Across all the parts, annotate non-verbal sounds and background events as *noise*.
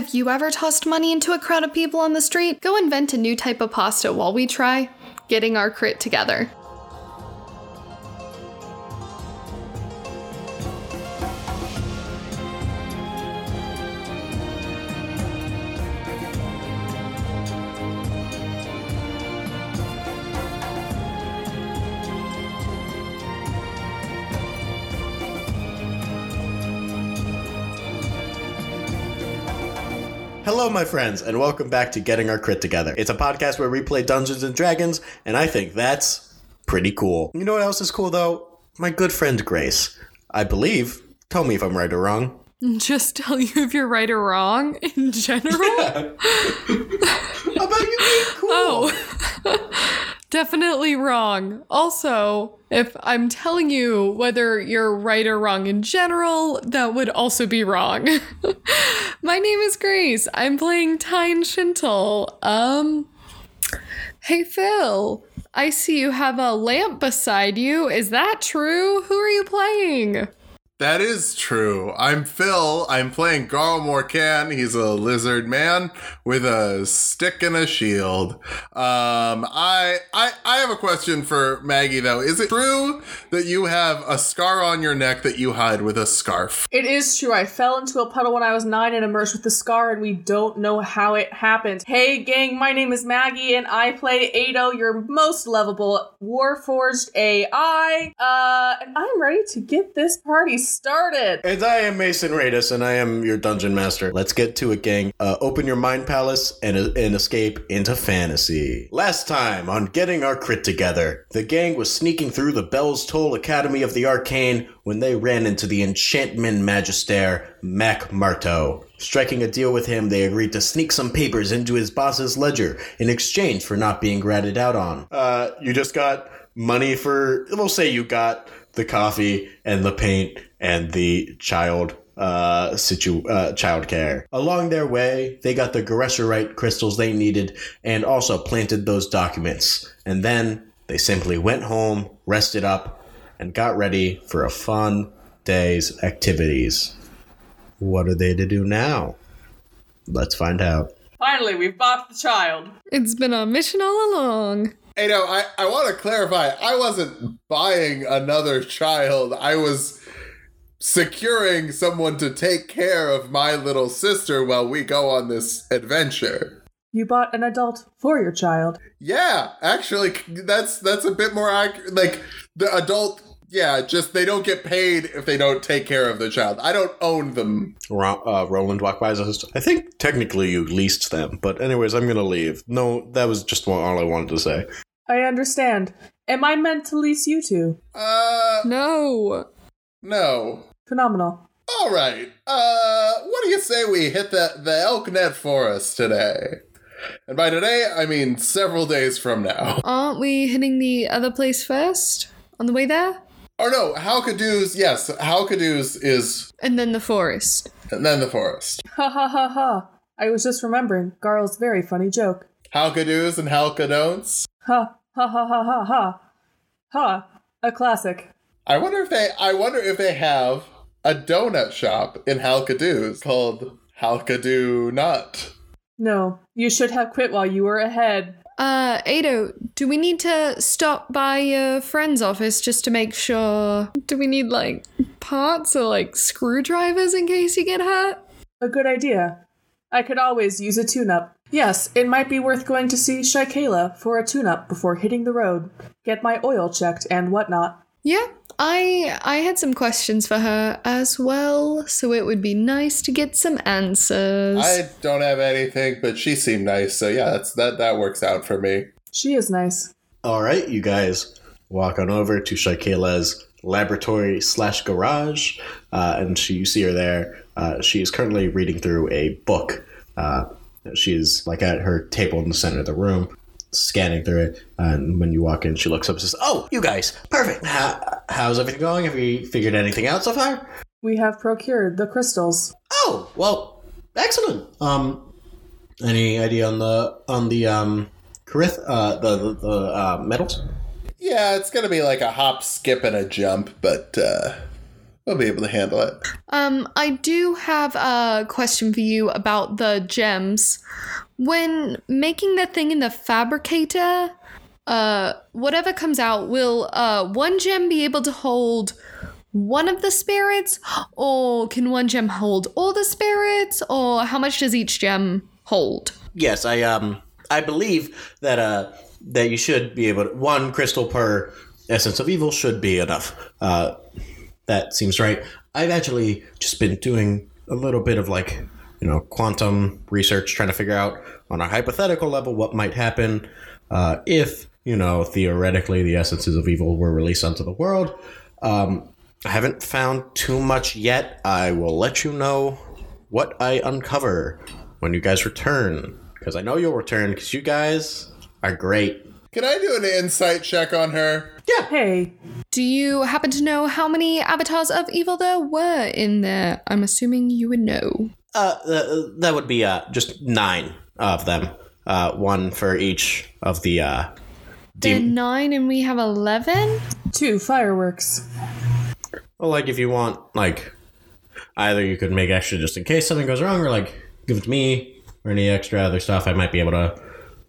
Have you ever tossed money into a crowd of people on the street? Go invent a new type of pasta while we try getting our crit together. Hello, my friends, and welcome back to Getting Our Crit Together. It's a podcast where we play Dungeons and Dragons, and I think that's pretty cool. You know what else is cool, though? My good friend Grace. I believe. Tell me if I'm right or wrong. *laughs* Just tell you if you're right or wrong in general? *laughs* *laughs* How about you being cool? Oh. Definitely wrong. Also, if I'm telling you whether you're right or wrong in general, that would also be wrong. *laughs* My name is Grace. I'm playing Tine Shintle. Um, hey Phil, I see you have a lamp beside you. Is that true? Who are you playing? That is true. I'm Phil. I'm playing Garle Morcan. He's a lizard man with a stick and a shield. Um, I, I I have a question for Maggie though. Is it true that you have a scar on your neck that you hide with a scarf? It is true. I fell into a puddle when I was nine and emerged with the scar, and we don't know how it happened. Hey, gang, my name is Maggie, and I play Ado, your most lovable Warforged AI. Uh, and I'm ready to get this party started. And I am Mason Radis, and I am your dungeon master. Let's get to it, gang. Uh, open your mind palace and, and escape into fantasy. Last time on Getting Our Crit Together, the gang was sneaking through the Bell's Toll Academy of the Arcane when they ran into the Enchantment Magister, Mac Marteau. Striking a deal with him, they agreed to sneak some papers into his boss's ledger in exchange for not being ratted out on. Uh, you just got money for, we'll say you got the coffee and the paint and the child uh, situ uh, child care. Along their way, they got the Garesherite crystals they needed and also planted those documents. And then they simply went home, rested up, and got ready for a fun day's activities. What are they to do now? Let's find out. Finally, we've bought the child. It's been a mission all along. Hey, no, I, I want to clarify. I wasn't buying another child. I was securing someone to take care of my little sister while we go on this adventure. You bought an adult for your child. Yeah, actually, that's that's a bit more accurate. Like the adult, yeah, just they don't get paid if they don't take care of the child. I don't own them. Ro- uh, Roland walked by. Says, I think technically you leased them, but anyways, I'm gonna leave. No, that was just all I wanted to say. I understand. Am I meant to lease you two? Uh, No. no. Phenomenal. All right. Uh, what do you say we hit the the Elknet Forest today? And by today, I mean several days from now. Aren't we hitting the other place first? On the way there? Or no, Halkadoos. Yes, Halkadoos is, And then the forest. and then the forest. *laughs* Ha ha ha ha. I was just remembering Garle's very funny joke. Halkadoos and Halkadon'ts. Ha ha ha ha ha ha. Ha. A classic. I wonder if they. I wonder if they have a donut shop in Halkadoos called Halkadoo Nut. No, you should have quit while you were ahead. Uh, Ado, do we need to stop by your friend's office just to make sure? Do we need like parts or like screwdrivers in case you get hurt? A good idea. I could always use a tune up. Yes, it might be worth going to see Shykayla for a tune up before hitting the road, get my oil checked, and whatnot. Yeah, I I had some questions for her as well, so it would be nice to get some answers. I don't have anything, but she seemed nice, so yeah, that's that. That works out for me. She is nice. All right, you guys walk on over to Shykayla's laboratory slash garage, uh, and she you see her there. Uh, she is currently reading through a book. Uh, she's like at her table in the center of the room, scanning through it. And when you walk in, she looks up and says, "Oh, you guys, perfect. How, how's everything going? Have you figured anything out so far?" We have procured the crystals. Oh, well, excellent. Um, any idea on the on the um, Karith, uh, the the, the uh, metals? Yeah, it's gonna be like a hop, skip, and a jump, but uh, We'll be able to handle it. Um, I do have a question for you about the gems. When making the thing in the fabricator, uh, whatever comes out, will uh one gem be able to hold one of the spirits, or can one gem hold all the spirits, or how much does each gem hold? Yes, I um I believe that uh that you should be able to one crystal per essence of evil should be enough. Uh that seems right. I've actually just been doing a little bit of like, you know, quantum research trying to figure out on a hypothetical level what might happen uh if, you know, theoretically the essences of evil were released onto the world. Um I haven't found too much yet. I will let you know what I uncover when you guys return. Because I know you'll return because you guys are great. Can I do an insight check on her? Yeah. Hey, Do you happen to know how many avatars of evil there were in there? I'm assuming you would know. Uh, th- that would be uh, just nine of them. Uh, one for each of the uh, There are nine and we have eleven? two fireworks. Well, like if you want, like either you could make extra just in case something goes wrong, or like give it to me or any extra other stuff. I might be able to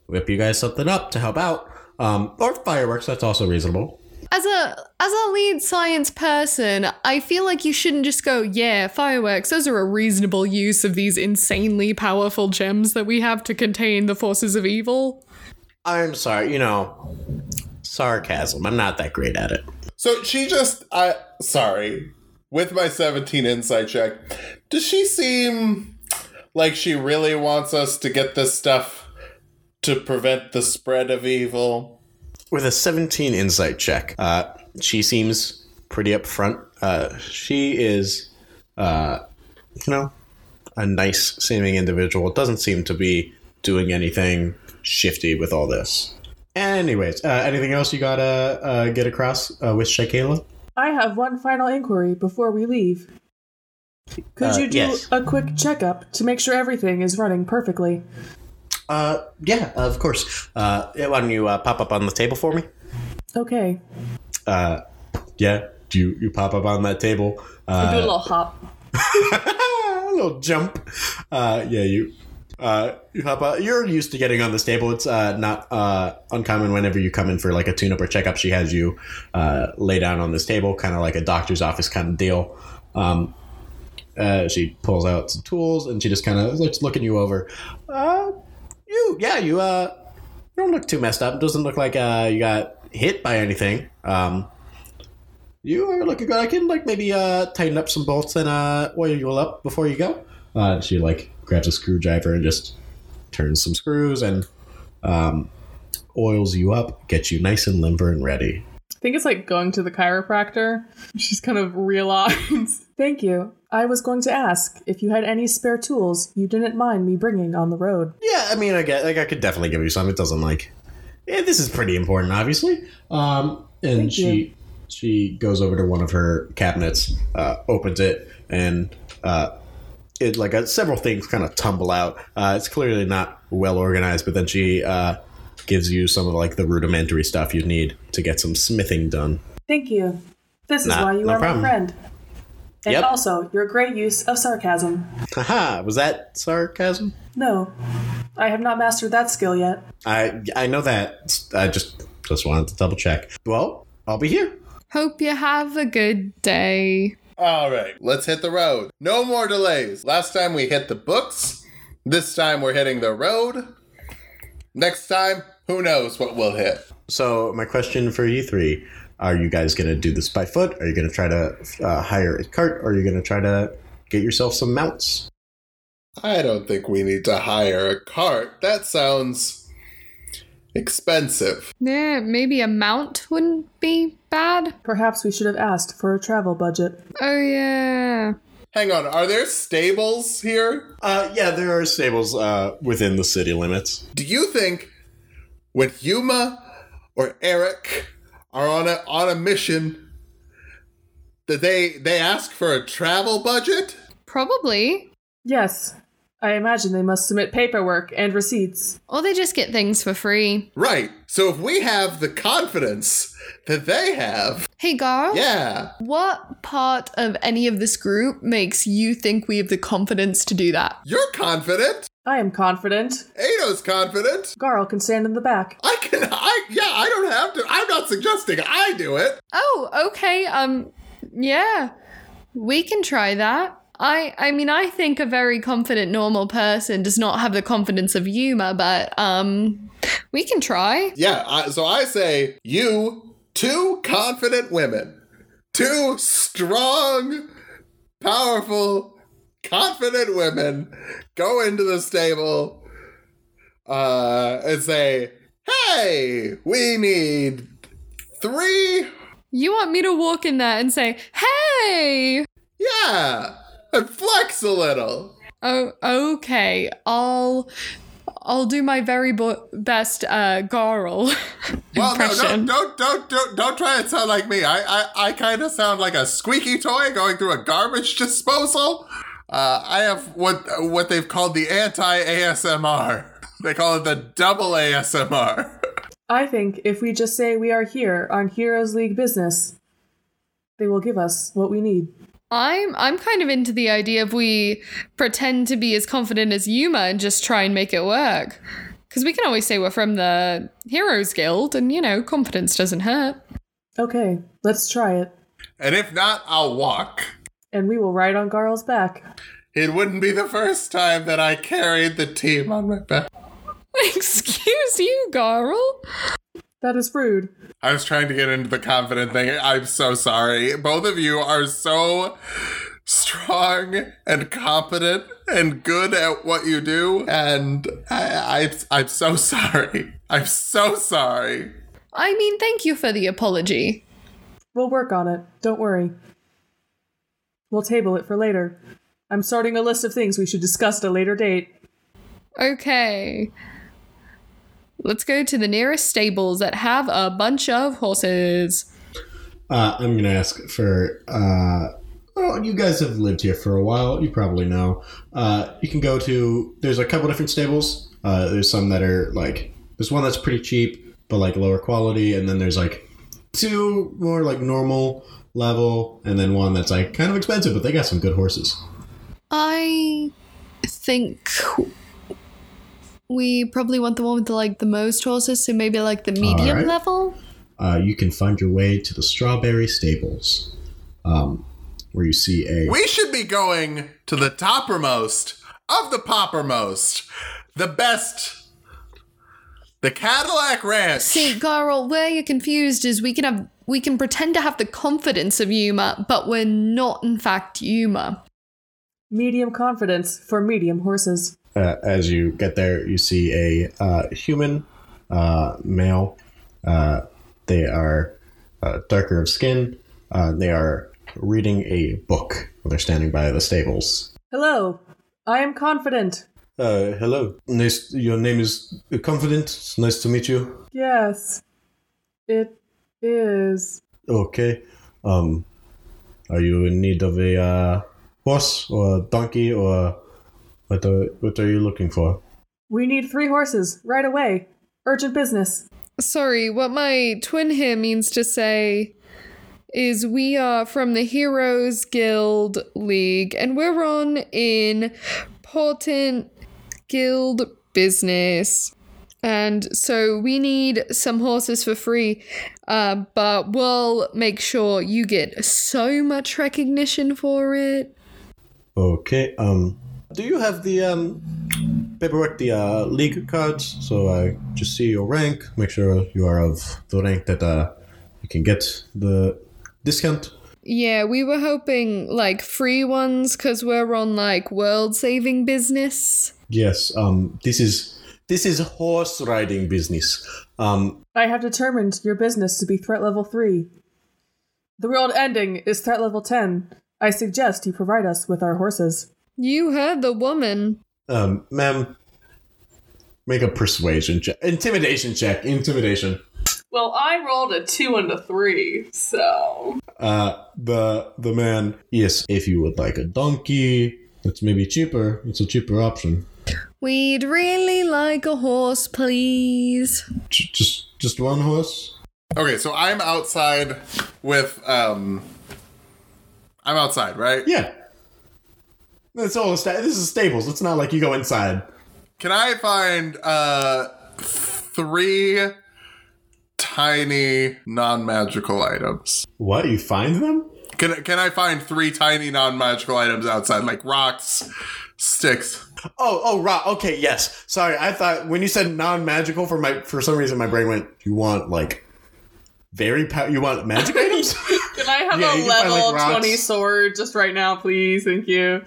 whip you guys something up to help out. Um, or fireworks. That's also reasonable. As a as a lead science person, I feel like you shouldn't just go, yeah, fireworks. Those are a reasonable use of these insanely powerful gems that we have to contain the forces of evil. I'm sorry. You know, sarcasm. I'm not that great at it. So she just, I sorry, with my 17 insight check, does she seem like she really wants us to get this stuff to prevent the spread of evil? With a 17 insight check. Uh, she seems pretty upfront. Uh, she is, uh, you know, a nice seeming individual. Doesn't seem to be doing anything shifty with all this. Anyways, uh, anything else you gotta uh, get across uh, with Shykayla? I have one final inquiry before we leave. Could Uh, you do yes. a quick checkup to make sure everything is running perfectly? Uh, yeah, of course. Uh, why don't you uh, pop up on the table for me? Okay. Uh, yeah, do you, you pop up on that table? I do a Uh, little hop. *laughs* a little jump. Uh, yeah, you. Uh, you hop out. You're used to getting on this table. It's uh, not uh, uncommon whenever you come in for like a tune-up or checkup. She has you uh, lay down on this table, kind of like a doctor's office kind of deal. Um, uh, she pulls out some tools and she just kind of looks looking you over. You, yeah, you. Uh, you don't look too messed up. Doesn't look like uh, you got hit by anything. Um, you are looking good. I can like maybe uh tighten up some bolts and uh oil you up before you go. Uh, she like grabs a screwdriver and just turns some screws and um oils you up, gets you nice and limber and ready. I think it's like going to the chiropractor. She's kind of realized. *laughs* Thank you. I was going to ask if you had any spare tools you didn't mind me bringing on the road. Yeah, I mean, I get like I could definitely give you some. It doesn't like, yeah, this is pretty important, obviously. Um, and Thank she you. she goes over to one of her cabinets, uh, opens it, and uh, it like uh, several things kind of tumble out. Uh, it's clearly not well organized, but then she uh, gives you some of like the rudimentary stuff you need to get some smithing done. Thank you. This is Nah, why you no are problem. my friend. And Yep. also, your great use of sarcasm. Haha, was that sarcasm? No, I have not mastered that skill yet. I I know that. I just just wanted to double check. Well, I'll be here. Hope you have a good day. All right, let's hit the road. No more delays. Last time we hit the books. This time we're hitting the road. Next time, who knows what we'll hit. So my question for you three: Are you guys gonna do this by foot? Are you gonna try to uh, hire a cart? Or are you gonna try to get yourself some mounts? I don't think we need to hire a cart. That sounds expensive. Yeah, maybe a mount wouldn't be bad. Perhaps we should have asked for a travel budget. Oh yeah. Hang on, are there stables here? Uh, yeah, there are stables uh, within the city limits. Do you think when Yuma or Eric are on a on a mission that they they ask for a travel budget? Probably. Yes, I imagine they must submit paperwork and receipts. Or they just get things for free. Right. So if we have the confidence that they have, Hey, Garle. yeah. What part of any of this group makes you think we have the confidence to do that? You're confident. I am confident. Ado's confident. Garle can stand in the back. I can I yeah, I don't have to. I'm not suggesting I do it. Oh, okay. Um, yeah, we can try that. I, I mean, I think a very confident normal person does not have the confidence of Yuma, but um, we can try. Yeah, I, so I say you two confident women. Two strong, powerful, confident women go into the stable uh and say, "Hey, we need 3 You want me to walk in there and say, "Hey"? Yeah, and flex a little. Oh, okay. I'll, I'll do my very bo- best, uh, Garle *laughs* Well, no, don't, don't, don't, don't, don't try and sound like me. I, I, I kind of sound like a squeaky toy going through a garbage *laughs* disposal. Uh, I have what what they've called the anti ASMR. *laughs* They call it the double ASMR. I think if we just say we are here on Heroes League business, they will give us what we need. I'm I'm kind of into the idea of we pretend to be as confident as Yuma and just try and make it work. Because we can always say we're from the Heroes Guild, and you know, confidence doesn't hurt. Okay, let's try it. And if not, I'll walk. And we will ride on Garle's back. It wouldn't be the first time that I carried the team on my back. *laughs* Excuse you, Garl. That is rude. I was trying to get into the confident thing. I'm so sorry. Both of you are so strong and competent and good at what you do, and I, I I'm so sorry. I'm so sorry. I mean, thank you for the apology. We'll work on it. Don't worry. We'll table it for later. I'm starting a list of things we should discuss at a later date. Okay. Let's go to the nearest stables that have a bunch of horses. Uh, I'm gonna ask for. Uh, oh, you guys have lived here for a while. You probably know. Uh, you can go to. There's a couple different stables. Uh, there's some that are like. There's one that's pretty cheap, but like lower quality, and then there's like two more like normal level, and then one that's like kind of expensive, but they got some good horses. I think we probably want the one with the, like the most horses, so maybe like the medium Alright. level. Uh, you can find your way to the Strawberry Stables, um, where you see a. We should be going to the toppermost of the poppermost, the best, the Cadillac Ranch. See, Garle, where you're confused is we can have we can pretend to have the confidence of Yuma, but we're not in fact Yuma. Medium confidence for medium horses. Uh, as you get there, you see a uh, human uh, male. Uh, they are uh, darker of skin. Uh, they are reading a book. They're standing by the stables. Hello, I am confident. Uh, hello. Nice. Your name is Confident. It's nice to meet you. Yes, it is. Okay. Um, are you in need of a uh, horse or a donkey or what? Are, what are you looking for? We need three horses right away. Urgent business. Sorry, what my twin here means to say is we are from the Heroes Guild League and we're on in important guild business. And so we need some horses for free, uh, but we'll make sure you get so much recognition for it. Okay. Um, do you have the um paperwork, the uh, league cards? So I just see your rank. Make sure you are of the rank that uh you can get the discount. Yeah, we were hoping like free ones because we're on like world saving business. Yes. Um, this is this is horse riding business. Um, I have determined your business to be threat level 3. The world ending is threat level 10. I suggest you provide us with our horses. You heard the woman. um, ma'am, make a persuasion check, intimidation check, intimidation. Well, I rolled a 2 and a 3, so. Uh, the the man. Yes, if you would like a donkey, It's maybe cheaper. It's a cheaper option. We'd really like a horse, please. Just just one horse. Okay, so I'm outside with um I'm outside, right? Yeah. That's all. Sta- this is stables. It's not like you go inside. Can I find uh three tiny non-magical items? What? You find them? Can can I find three tiny non-magical items outside like rocks, sticks? Oh, oh, right. Okay, yes. Sorry, I thought when you said non-magical for my for some reason my brain went. You want like very pow- You want magic items? *laughs* Can I have Yeah, a you can find, level like, 20 sword just right now, please? Thank you.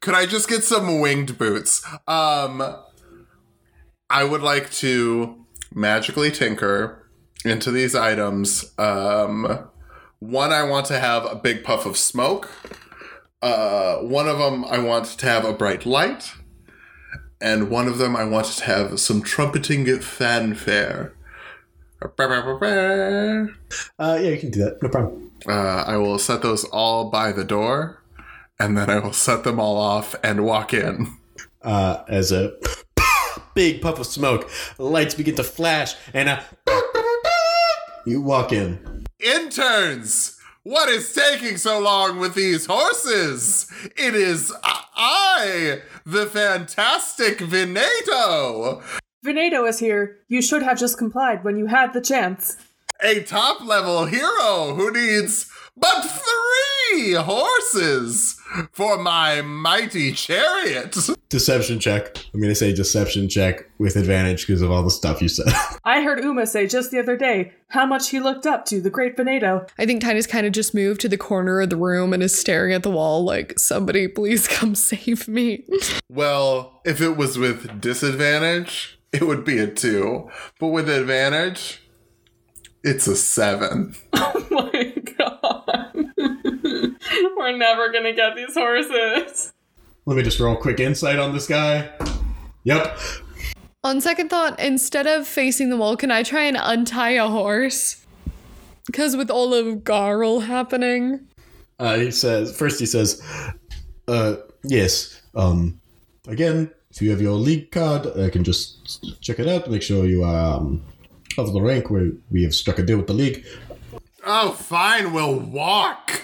Could I just get some winged boots? Um I would like to magically tinker into these items. Um one I want to have a big puff of smoke. Uh one of them I want to have a bright light. And one of them I want to have some trumpeting fanfare. Uh, yeah, you can do that. No problem. I will set those all by the door, and then I will set them all off and walk in. Uh, as a *laughs* big puff of smoke, lights begin to flash, and uh, *laughs* you walk in. Interns! What is taking so long with these horses? It is I, the fantastic Veneto, Veneto is here. You should have just complied when you had the chance. A top level hero who needs but three horses for my mighty chariot. Deception check. I'm gonna say deception check with advantage because of all the stuff you said. *laughs* I heard Yuma say just the other day how much he looked up to the great Veneto. I think Titus kind of just moved to the corner of the room and is staring at the wall like, somebody please come *laughs* save me. Well, if it was with disadvantage, it would be a two. But with advantage, it's a seven. *laughs* Oh my god. *laughs* We're never gonna get these horses. Let me just roll a quick insight on this guy. Yep. On second thought, instead of facing the wall, can I try and untie a horse? Because with all of Garle happening. Uh, he says first. He says, uh, "Yes. Um, again, if you have your league card, I can just check it out. Make sure you are um, of the rank where we have struck a deal with the league. Oh, fine, we'll walk.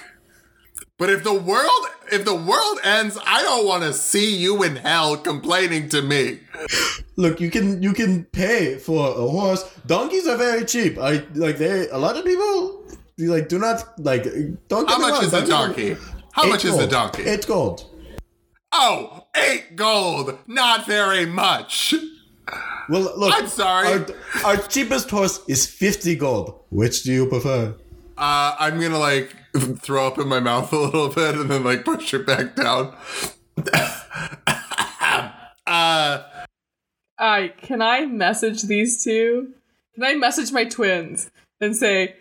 But if the world if the world ends, I don't want to see you in hell complaining to me. Look, you can you can pay for a horse. Donkeys are very cheap. I like they. A lot of people like do not like. Don't get How much is are- donkey? How Eight much is the gold. donkey? Eight gold. Oh, eight gold. Not very much. Well, look. I'm sorry. Our, our cheapest horse is fifty gold. Which do you prefer? Uh, I'm gonna like throw up in my mouth a little bit and then like push it back down. *laughs* uh, I can I message these two? Can I message my twins and say,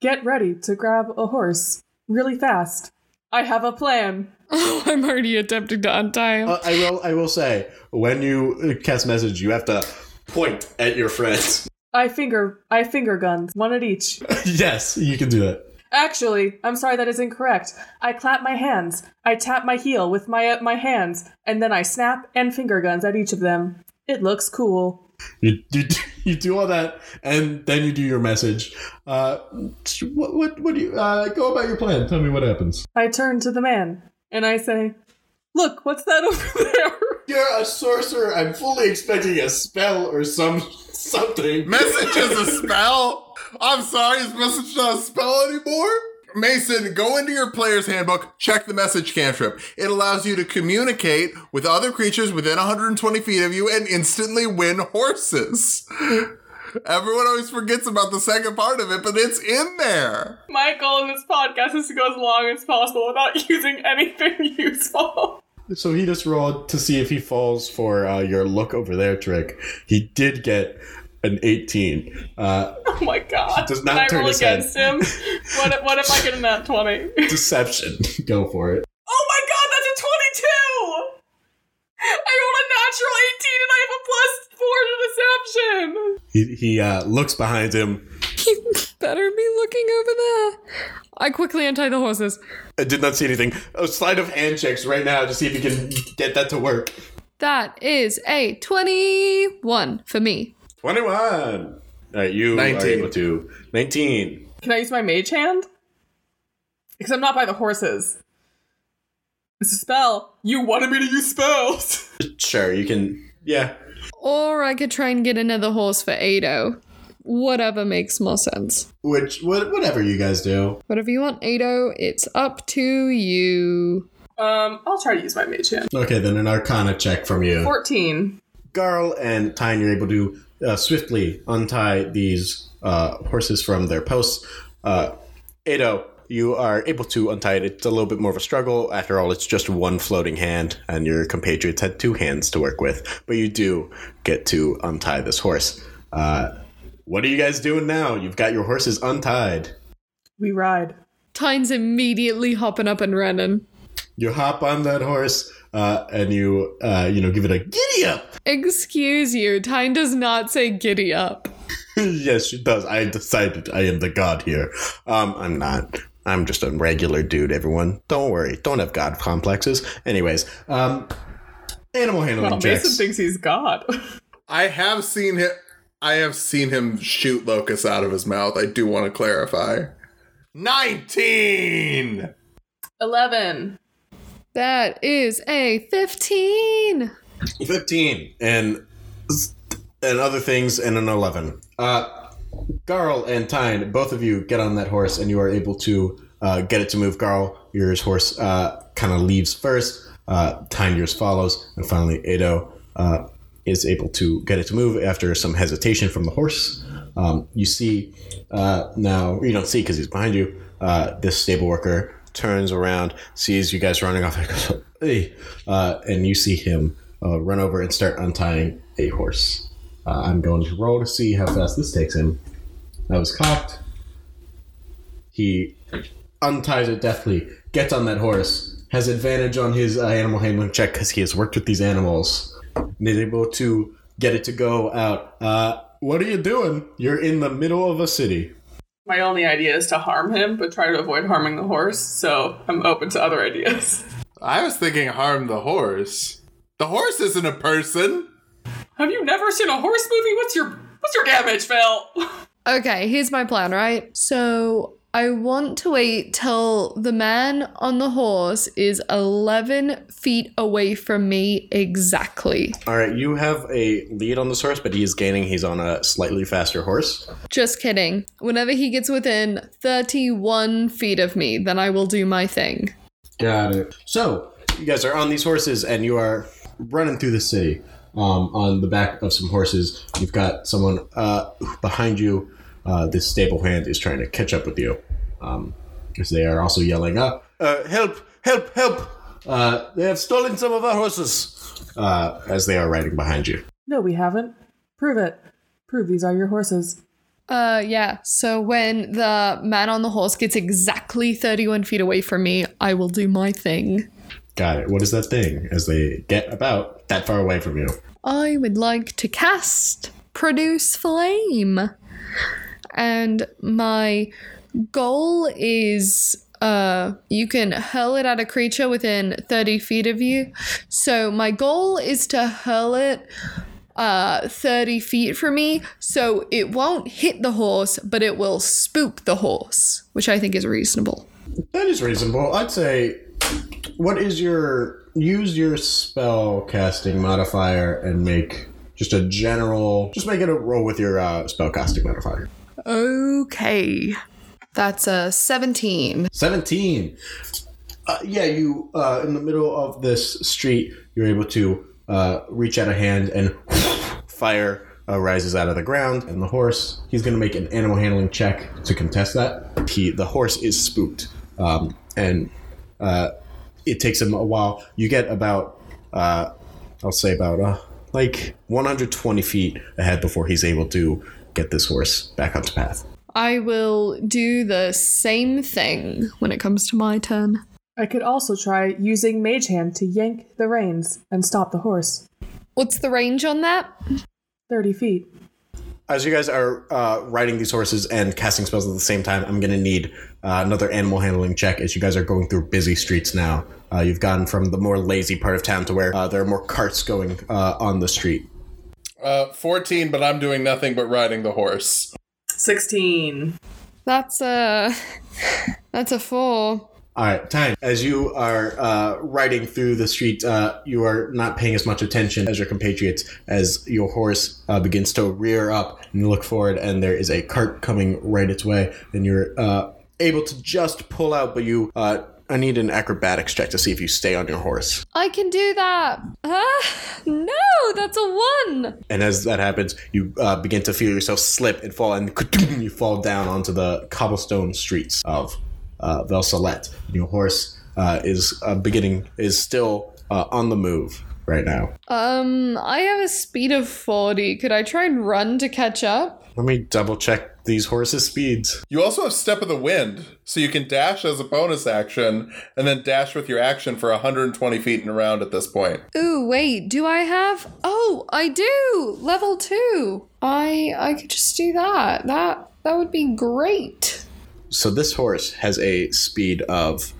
"Get ready to grab a horse really fast. I have a plan." Oh, *laughs* I'm already attempting to untie him. Uh, I will. I will say when you uh, cast message, you have to point at your friends. *laughs* I finger I finger guns, one at each. yes, you can do that. Actually, I'm sorry that is incorrect. I clap my hands. I tap my heel with my my hands, and then I snap and finger guns at each of them. It looks cool. You, you, *laughs* you do all that, and then you do your message. Uh, what what what do you uh, go about your plan? Tell me what happens. I turn to the man and I say, "Look, what's that *laughs* over there?" You're a sorcerer. I'm fully expecting a spell or some something. message is a *laughs* spell. I'm sorry, is message not a spell anymore? Mason, go into your player's handbook, check the message cantrip. It allows you to communicate with other creatures within 120 feet of you and instantly win horses. Everyone always forgets about the second part of it, but it's in there. My goal in this podcast is to go as long as possible without *laughs* using anything *laughs* useful. So he just rolled to see if he falls for uh, your look over there trick. He did get an 18. Uh, Oh my god! Does not Can I turn roll his head. against him? What if, what if I get a nat twenty? *laughs* deception. Go for it. Oh my god, that's a 22! I rolled a natural 18 and I have a plus 4 to deception! He he uh, looks behind him. better be looking over there. I quickly untie the horses. I did not see anything. A sleight of hand checks right now to see if you can get that to work. That is a 21 for me. 21. All right, you 19. are able to. 19. Can I use my mage hand? Because I'm not by the horses. It's a spell. You wanted me to use spells. *laughs* Sure, you can. Yeah. Or I could try and get another horse for Ado. Whatever makes more sense. Which, what, whatever you guys do. Whatever you want, Ado, it's up to you. Um, I'll try to use my mage hand. Okay, then an arcana check from you. 14. Garle and Tine, you're able to uh, swiftly untie these uh, horses from their posts. Uh, Ado, you are able to untie it. It's a little bit more of a struggle. After all, it's just one floating hand, and your compatriots had two hands to work with. But you do get to untie this horse. Uh, what are you guys doing now? You've got your horses untied. We ride. Tine's immediately hopping up and running. You hop on that horse, uh, and you, uh, you know, give it a giddy up. Excuse you, Tine does not say giddy up. *laughs* yes, she does. I decided I am the god here. Um, I'm not. I'm just a regular dude, everyone. Don't worry. Don't have god complexes. Anyways, um, animal handling Well, Mason checks. thinks he's God. *laughs* I have seen him. I have seen him shoot locusts out of his mouth. I do want to clarify. Nineteen. 11. That is a 15. 15 and and other things and an 11 uh garle and tine both of you get on that horse and you are able to uh, get it to move garle yours horse uh, kind of leaves first uh, tine yours follows and finally ado uh, is able to get it to move after some hesitation from the horse um, you see uh, now you don't see because he's behind you uh, this stable worker turns around sees you guys running off and *laughs* goes hey uh, and you see him run over and start untying a horse. I'm going to roll to see how fast this takes him. That was cocked. He unties it deftly, gets on that horse, has advantage on his uh, animal handling check because he has worked with these animals, and is able to get it to go out. Uh, what are you doing? You're in the middle of a city. My only idea is to harm him, but try to avoid harming the horse, so I'm open to other ideas. I was thinking harm the horse. The horse isn't a person. Have you never seen a horse movie? What's your what's your damage, Phil? Okay, here's my plan, right? So I want to wait till the man on the horse is 11 feet away from me exactly. All right, you have a lead on this horse, but he is gaining. He's on a slightly faster horse. Just kidding. Whenever he gets within 31 feet of me, then I will do my thing. Got it. So you guys are on these horses, and you are running through the city. Um, on the back of some horses, you've got someone uh, behind you. Uh, this stable hand is trying to catch up with you, um, because they are also yelling, uh, uh, "Help! Help! Help! Uh, they have stolen some of our horses!" Uh, as they are riding behind you. No, we haven't. Prove it. Prove these are your horses. Uh, yeah. So when the man on the horse gets exactly 31 feet away from me, I will do my thing. Got it. What is that thing? As they get about that far away from you. I would like to cast Produce Flame. And my goal is uh you can hurl it at a creature within 30 feet of you. So my goal is to hurl it uh 30 feet from me so it won't hit the horse but it will spook the horse which i think is reasonable That is reasonable. I'd say. What is your use your spell casting modifier and make just a general? Just make it a roll with your uh, spell casting modifier. okay that's a 17 Seventeen. Uh, yeah, you uh, in the middle of this street, you're able to uh, reach out a hand and *laughs* fire uh, rises out of the ground, and the horse. He's going to make an animal handling check to contest that. He the horse is spooked, um, and uh, it takes him a while. You get about, uh, I'll say about uh, like 120 feet ahead before he's able to get this horse back onto path. I will do the same thing when it comes to my turn. I could also try using Mage Hand to yank the reins and stop the horse. What's the range on that? 30 feet. As you guys are uh, riding these horses and casting spells at the same time, I'm going to need uh, another animal handling check as you guys are going through busy streets now. Uh, you've gone from the more lazy part of town to where uh, there are more carts going uh, on the street. Uh, 14, but I'm doing nothing but riding the horse. 16. That's a *laughs* that's a four. All right, time. As you are uh, riding through the street, uh, you are not paying as much attention as your compatriots as your horse uh, begins to rear up, and you look forward, and there is a cart coming right its way, and you're uh, able to just pull out, but you. Uh, I need an acrobatics check to see if you stay on your horse. I can do that. Ah, no, that's a one. And as that happens, you uh, begin to feel yourself slip and fall, and you fall down onto the cobblestone streets of uh, Velsalet. Your horse uh, is uh, beginning is still uh, on the move right now. Um, I have a speed of 40. Could I try and run to catch up? Let me double check these horses' speeds. You also have Step of the Wind, so you can dash as a bonus action, and then dash with your action for 120 feet and around at this point. Ooh, wait, do I have Oh, I do. Level 2. I I could just do that. That that would be great. So this horse has a speed of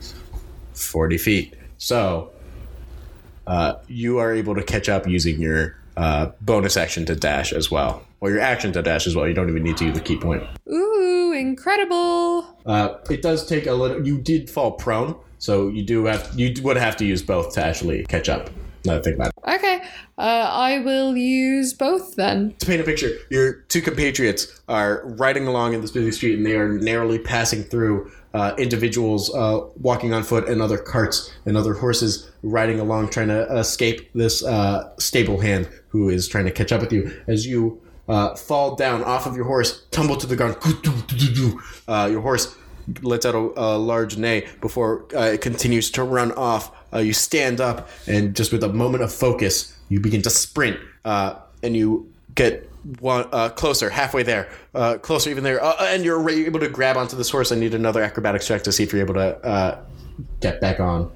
40 feet. So uh, you are able to catch up using your uh, bonus action to dash as well. Or your action to dash as well. You don't even need to use the key point. Ooh, incredible. Uh, it does take a little. You did fall prone, so you do have. You would have to use both to actually catch up. Now that I think about it. Okay. Uh, I will use both then. To paint a picture, your two compatriots are riding along in this busy street, and they are narrowly passing through uh, individuals uh, walking on foot and other carts and other horses riding along, trying to escape this uh, stable hand who is trying to catch up with you. As you uh, fall down off of your horse, tumble to the ground, *laughs* uh, your horse lets out a, a large neigh before uh, it continues to run off. Uh, you stand up, and just with a moment of focus, you begin to sprint, uh, and you get one uh, closer, halfway there, uh, closer even there, uh, and you're able to grab onto this horse. I need another acrobatics check to see if you're able to uh, get back on.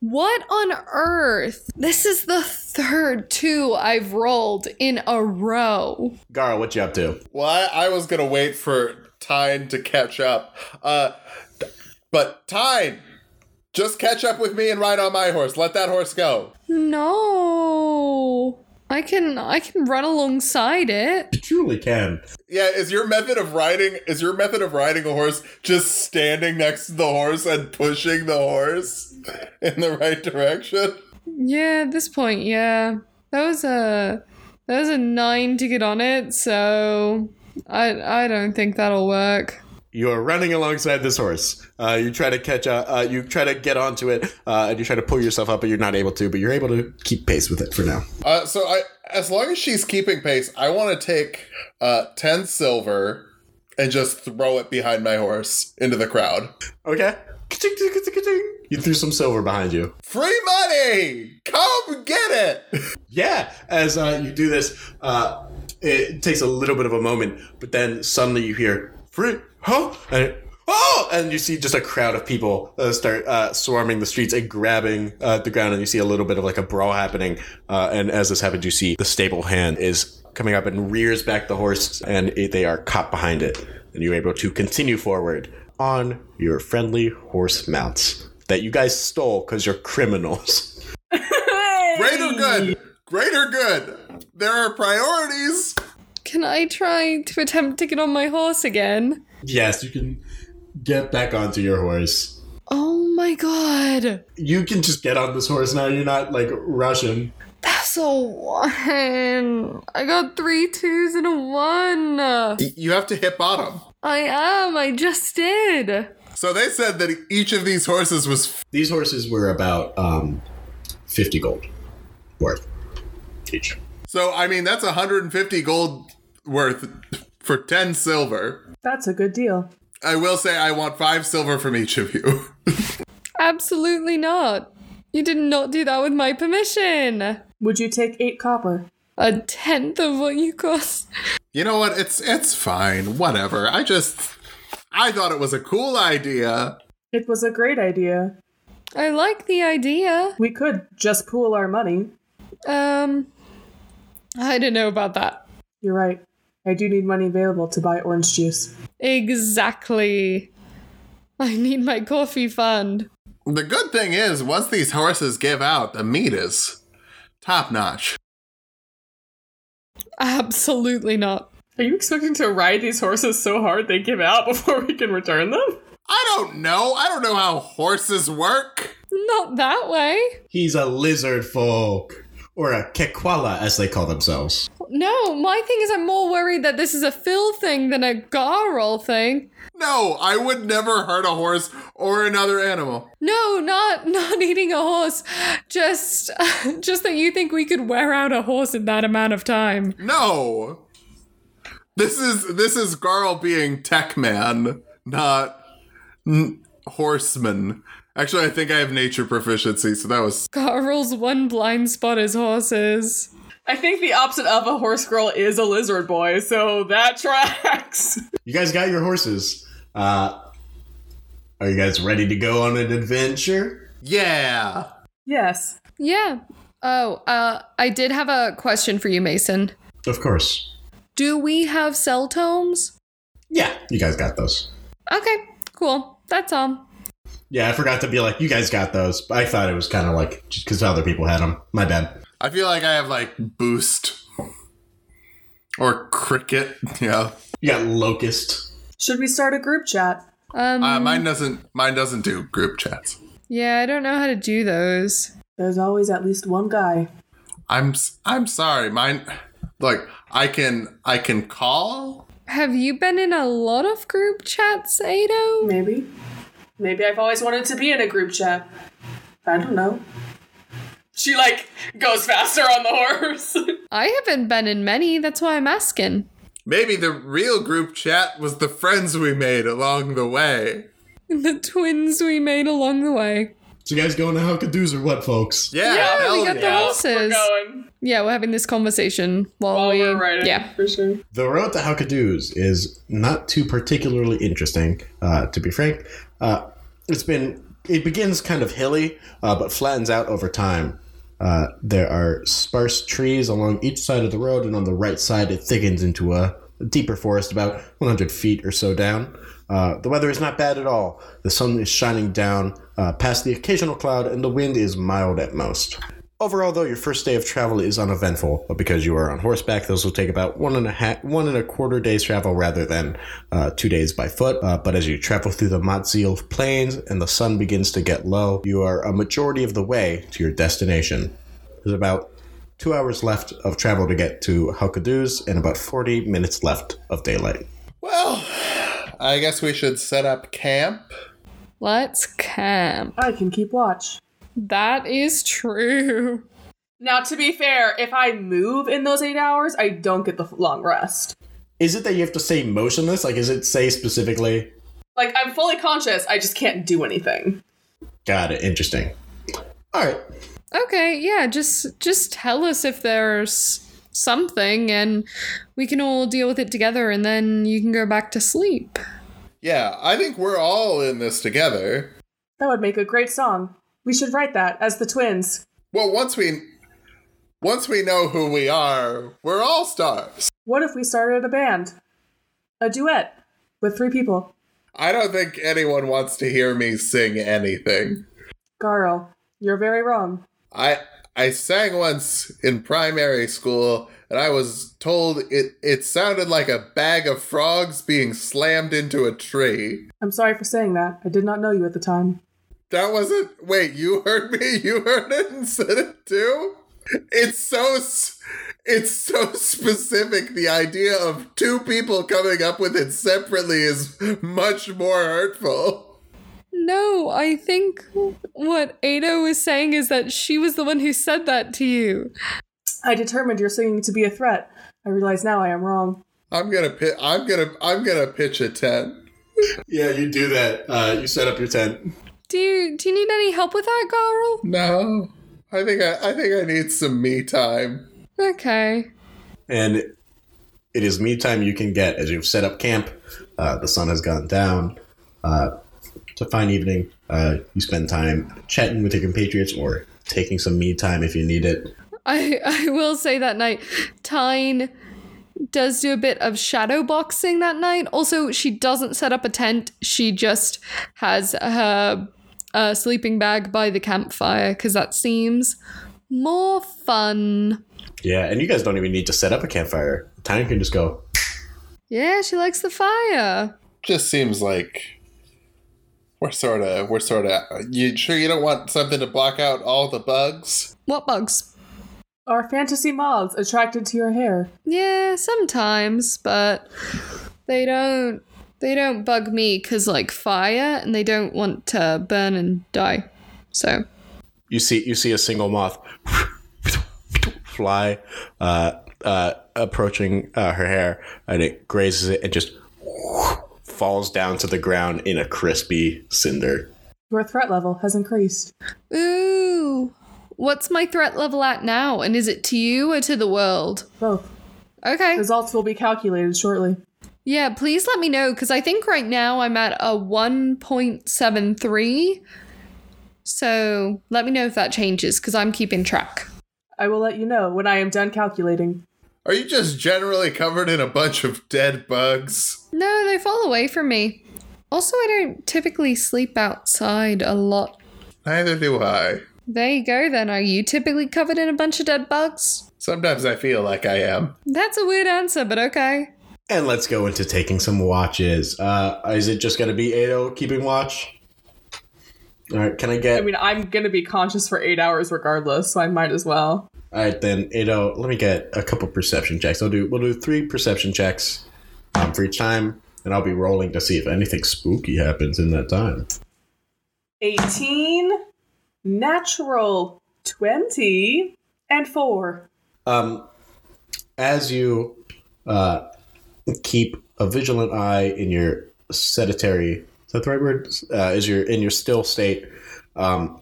What on earth? This is the third two I've rolled in a row. Gara, what you up to? Well, I, I was gonna wait for Tine to catch up. Uh, but Tine, just catch up with me and ride on my horse. Let that horse go. No. I can I can run alongside it. You truly can. Yeah, is your method of riding is your method of riding a horse just standing next to the horse and pushing the horse in the right direction? Yeah, at this point, yeah. That was a that was a 9 to get on it, so I I don't think that'll work. You are running alongside this horse. Uh, you try to catch up. Uh, you try to get onto it, uh, and you try to pull yourself up, but you're not able to. But you're able to keep pace with it for now. Uh, so I, as long as she's keeping pace, I want to take uh, ten silver and just throw it behind my horse into the crowd. Okay. You threw some silver behind you. Free money! Come get it! Yeah. As uh, you do this, uh, it takes a little bit of a moment, but then suddenly you hear free, huh? And oh, and you see just a crowd of people uh, start uh, swarming the streets and grabbing uh, the ground, and you see a little bit of like a brawl happening. Uh, and as this happens, you see the stable hand is coming up and rears back the horse, and it, they are caught behind it, and you're able to continue forward on your friendly horse mounts that you guys stole because you're criminals. *laughs* Greater good! Greater good! There are priorities! Can I try to attempt to get on my horse again? Yes, you can get back onto your horse. Oh my god. You can just get on this horse now. You're not like Russian. That's a one. I got three twos and a one. You have to hit bottom. I am. I just did. So they said that each of these horses was These horses were about um, 50 gold worth each. So I mean that's 150 gold worth for 10 silver. That's a good deal. I will say I want 5 silver from each of you. *laughs* Absolutely not. You did not do that with my permission. Would you take eight copper? A tenth of what you cost. you know what? It's it's fine. Whatever. I just I thought it was a cool idea. It was a great idea. I like the idea. We could just pool our money. Um, I don't know about that. You're right. I do need money available to buy orange juice. Exactly. *laughs* I need my coffee fund. The good thing is, once these horses give out, the meat is top notch. Absolutely not. Are you expecting to ride these horses so hard they give out *laughs* before we can return them? I don't know. I don't know how horses work. Not that way. He's a lizard folk. Or a Kekwala, as they call themselves. No, my thing is I'm more worried that this is a Phil thing than a Garle thing. No, I would never hurt a horse or another animal. No, not not eating a horse. Just *laughs* just that you think we could wear out a horse in that amount of time. No. This is this is Garle being tech man, not n- horseman. Actually, I think I have nature proficiency, so that was Garle's one blind spot is horses. I think the opposite of a horse girl is a lizard boy, so that tracks. *laughs* You guys got your horses. Uh, are you guys ready to go on an adventure? yeah. yes. Yeah. Oh, uh I did have a question for you, Mason. Of course. Do we have cell tomes? Yeah, you guys got those. Okay, cool. That's all. Yeah, I forgot to be like, you guys got those. I thought it was kind of like just because other people had them. My bad. I feel like I have like boost or cricket. *laughs* Yeah. You got locust. Should we start a group chat? Um Uh, mine doesn't. Mine doesn't do group chats. Yeah, I don't know how to do those. There's always at least one guy. I'm. s- I'm sorry. Mine. Like I can. I can call. Have you been in a lot of group chats, Ado? Maybe. Maybe I've always wanted to be in a group chat. I don't know. She like goes faster on the horse. *laughs* I haven't been in many, that's why I'm asking. Maybe the real group chat was the friends we made along the way. *laughs* The twins we made along the way. So you guys going to Halkadoos or what, folks? Yeah, Yeah, hell we got the yeah. horses. We're going Yeah, we're having this conversation while, while we we're riding. Yeah. for sure. The road to Halkadoos is not too particularly interesting, uh, to be frank. Uh, it's been it begins kind of hilly, uh, but flattens out over time. Uh, there are sparse trees along each side of the road, and on the right side, it thickens into a, a deeper forest, about 100 feet or so down. Uh, the weather is not bad at all. The sun is shining down uh, past the occasional cloud, and the wind is mild at most. Overall, though, your first day of travel is uneventful, but because you are on horseback, those will take about one and a half, one and a quarter days travel rather than uh, two days by foot. Uh, but as you travel through the Matzil plains and the sun begins to get low, you are a majority of the way to your destination. There's about two hours left of travel to get to Halkadoos and about 40 minutes left of daylight. Well, I guess we should set up camp. Let's camp. I can keep watch. That is true. Now, to be fair, if I move in those eight hours, I don't get the long rest. Is it that you have to stay motionless? Like, is it say specifically? Like, I'm fully conscious, I just can't do anything. Got it. Interesting. All right. Okay, yeah, just just tell us if there's something and we can all deal with it together and then you can go back to sleep. Yeah, I think we're all in this together. That would make a great song. We should write that as the twins. Well, once we once we know who we are, we're all stars. What if we started a band? A duet with three people. I don't think anyone wants to hear me sing anything. Garle, you're very wrong. I I sang once in primary school and I was told it it sounded like a bag of frogs being slammed into a tree. I'm sorry for saying that. I did not know you at the time. That wasn't Wait, you heard me? *laughs* You heard it and said it too? It's so it's so specific. The idea of two people coming up with it separately is much more hurtful. No, I think what Ada was saying is that she was the one who said that to you. I determined your singing to be a threat. I realize now I am wrong. I'm gonna pi- I'm gonna I'm gonna pitch a tent. *laughs* Yeah, you do that. Uh, you set up your tent. Do you do you need any help with that, Garle? No, I think I, I think I need some me time. Okay. And it is me time you can get as you've set up camp. Uh, the sun has gone down. Uh, it's a fine evening. Uh, you spend time chatting with your compatriots or taking some me time if you need it. I I will say that night, Tine does do a bit of shadow boxing that night. Also, she doesn't set up a tent. She just has her uh, sleeping bag by the campfire because that seems more fun. Yeah, and you guys don't even need to set up a campfire. Tanya can just go. Yeah, she likes the fire. Just seems like we're sort of we're sort of. You sure you don't want something to block out all the bugs? What bugs? Are fantasy moths attracted to your hair? Yeah, sometimes, but they don't they don't bug me cuz like fire and they don't want to burn and die. So, You see, you see a single moth *laughs* fly, uh, uh, approaching uh, her hair, and it grazes it and just falls down to the ground in a crispy cinder. Your threat level has increased. ooh. What's my threat level at now? And is it to you or to the world? Both. Okay. Results will be calculated shortly. Yeah, please let me know because I think right now I'm at a 1.73. So let me know if that changes because I'm keeping track. I will let you know when I am done calculating. Are you just generally covered in a bunch of dead bugs? No, they fall away from me. Also, I don't typically sleep outside a lot. Neither do I. There you go, then. Are you typically covered in a bunch of dead bugs? Sometimes I feel like I am. That's a weird answer, but okay. And let's go into taking some watches. Uh, is it just going to be Ado keeping watch? All right, can I get? I mean, I'm gonna be conscious for eight hours regardless, so I might as well. All right, then Ado, let me get a couple perception checks. I'll do we'll do three perception checks um, for each time, and I'll be rolling to see if anything spooky happens in that time. 18, natural 20, and 4. Um, as you uh, keep a vigilant eye in your sedentary, is that the right word? Uh, is your in your still state, um,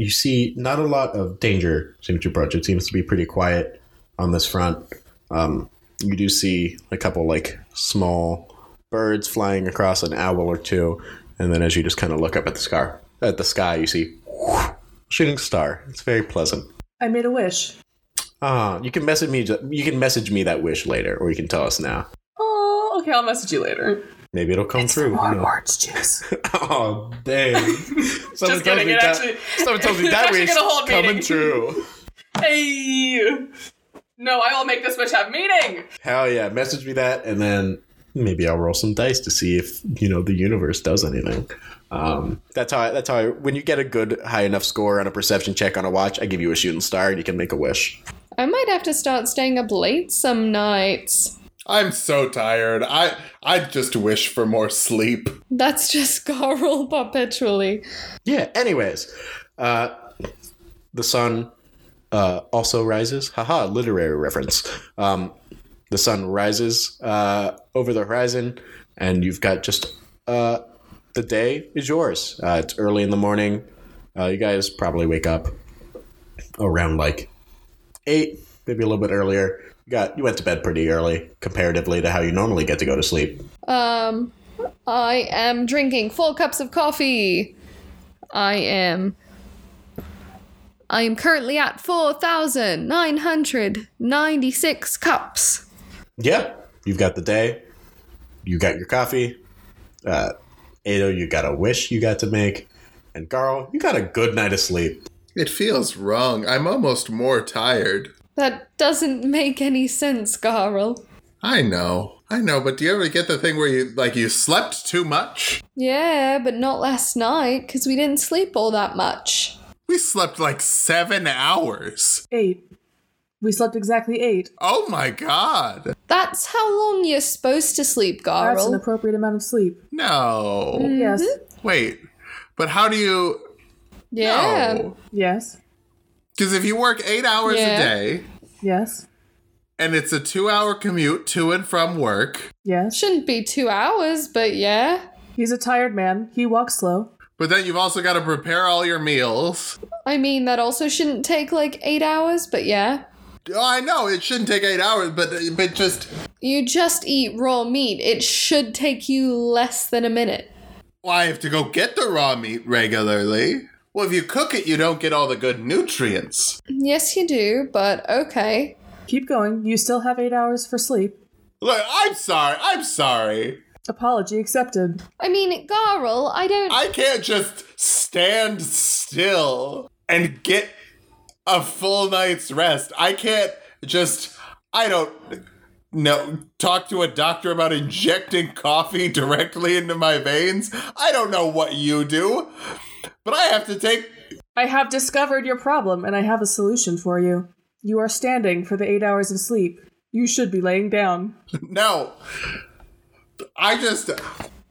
you see not a lot of danger seems to approach. It seems to be pretty quiet on this front. Um, you do see a couple like small birds flying across an owl or two, and then as you just kind of look up at the sky, at the sky, you see shooting star. It's very pleasant. I made a wish. Ah, you can message me. You can message me that wish later, or you can tell us now. Oh, okay, I'll message you later. Maybe it'll come true. More Who knows? orange juice. *laughs* oh dang! *laughs* Someone Just kidding, it that. actually- someone tells me *laughs* that actually wish coming meaning. true. hey! No, I will make this wish have meaning! Hell yeah! Message me that, and then maybe I'll roll some dice to see if you know the universe does anything. Um, that's how. I, that's how. I, when you get a good high enough score on a perception check on a watch, I give you a shooting star, and you can make a wish. I might have to start staying up late some nights. I'm so tired. I I just wish for more sleep. That's just *laughs* Garle perpetually. Yeah. Anyways, uh, the sun uh, also rises. Haha, literary reference. Um, the sun rises uh, over the horizon, and you've got just uh, the day is yours. Uh, it's early in the morning. Uh, you guys probably wake up around like eight, maybe a little bit earlier. You got you went to bed pretty early comparatively to how you normally get to go to sleep. Um, I am drinking four cups of coffee. I am. I am currently at 4,996 cups. Yeah, you've got the day. You got your coffee. Uh, Ado, you got a wish you got to make. And Garle, you got a good night of sleep. It feels wrong. I'm almost more tired. That doesn't make any sense, Garle. I know. I know, but do you ever get the thing where you like you slept too much? Yeah, but not last night, because we didn't sleep all that much. We slept like 7 hours. 8. We slept exactly 8. Oh my god. That's how long you're supposed to sleep, That's an appropriate amount of sleep. No. Mm-hmm. Yes. Wait. But how do you Yeah. No. Yes. Cuz if you work 8 hours Yeah. a day Yes. and it's a 2-hour commute to and from work, Yes. Shouldn't be two hours, but yeah. He's a tired man. He walks slow. but then you've also got to prepare all your meals. I mean, that also shouldn't take like eight hours, but yeah. Oh, I know it shouldn't take 8 hours, but but just You just eat raw meat. It should take you less than a minute. well, I have to go get the raw meat regularly. Well, if you cook it, you don't get all the good nutrients. Yes, you do, but okay. Keep going. You still have eight hours for sleep. Look, I'm sorry. I'm sorry. Apology accepted. I mean, Garle, I don't. I can't just stand still and get a full night's rest. I can't just, I don't know, talk to a doctor about injecting coffee *laughs* directly into my veins. I don't know what you do, but I have to take. I have discovered your problem and I have a solution for you. You are standing for the eight hours of sleep. You should be laying down. *laughs* No. I just.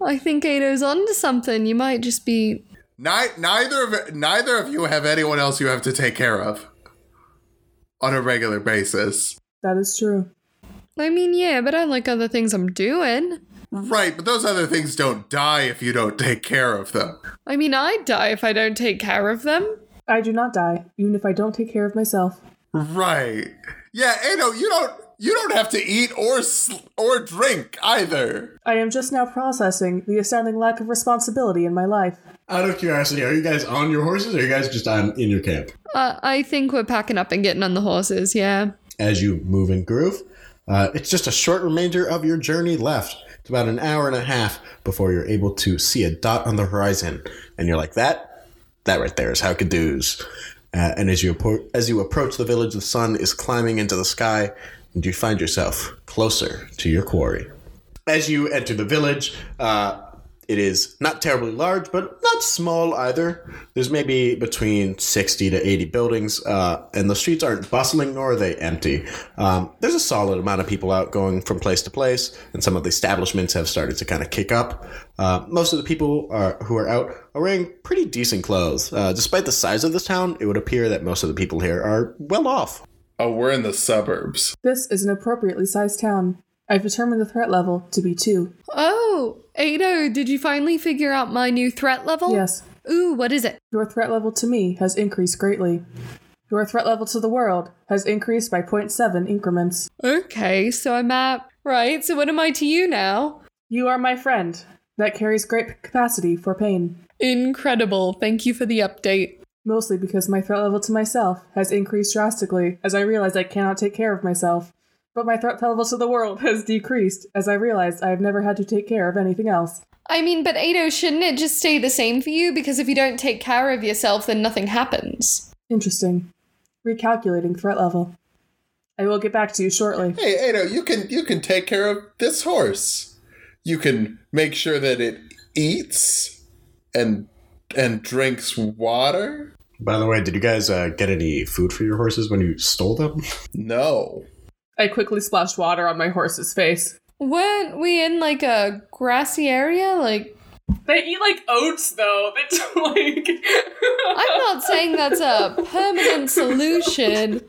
I think Ado's onto something. You might just be. Ni- neither of neither of you have anyone else you have to take care of on a regular basis. That is true. I mean, yeah, but I like other things I'm doing. Right, but those other things don't die if you don't take care of them. I mean, I'd die if I don't take care of them. I do not die, even if I don't take care of myself. Right. Yeah, Ado, you don't you don't have to eat or sl- or drink either. I am just now processing the astounding lack of responsibility in my life. Out of curiosity, are you guys on your horses or are you guys just on in your camp? Uh, I think we're packing up and getting on the horses, yeah. As you move and groove, uh, it's just a short remainder of your journey left. It's about an hour and a half before you're able to see a dot on the horizon, and you're like, "That, that right there is Halkadoos." Uh, and as you appro- as you approach the village, the sun is climbing into the sky, and you find yourself closer to your quarry. As you enter the village, uh, it is not terribly large, but not small either. There's maybe between 60 to 80 buildings, uh, and the streets aren't bustling nor are they empty. Um, there's a solid amount of people out going from place to place, and some of the establishments have started to kind of kick up. Uh, most of the people are, who are out are wearing pretty decent clothes. Uh, despite the size of this town, it would appear that most of the people here are well off. Oh, we're in the suburbs. This is an appropriately sized town. I've determined the threat level to be two. Oh, Ado, did you finally figure out my new threat level? Yes, Ooh, what is it? your threat level to me has increased greatly. Your threat level to the world has increased by 0.7 increments. Okay, so I'm at. Right, so what am I to you now? You are my friend. That carries great capacity for pain. Incredible. Thank you for the update. Mostly because my threat level to myself has increased drastically as I realize I cannot take care of myself. But my threat level to the world *laughs* has decreased as I realized I have never had to take care of anything else. I mean, but Ado, shouldn't it just stay the same for you? Because if you don't take care of yourself, then nothing happens. Interesting. Recalculating threat level. I will get back to you shortly. Hey, Ado, you can you can take care of this horse. You can make sure that it eats and and drinks water. By the way, did you guys uh, get any food for your horses when you stole them? No. I quickly splashed water on my horse's face. Weren't we in like a grassy area? Like, They eat like oats though. *laughs* It's like I'm not saying that's a permanent *laughs* solution,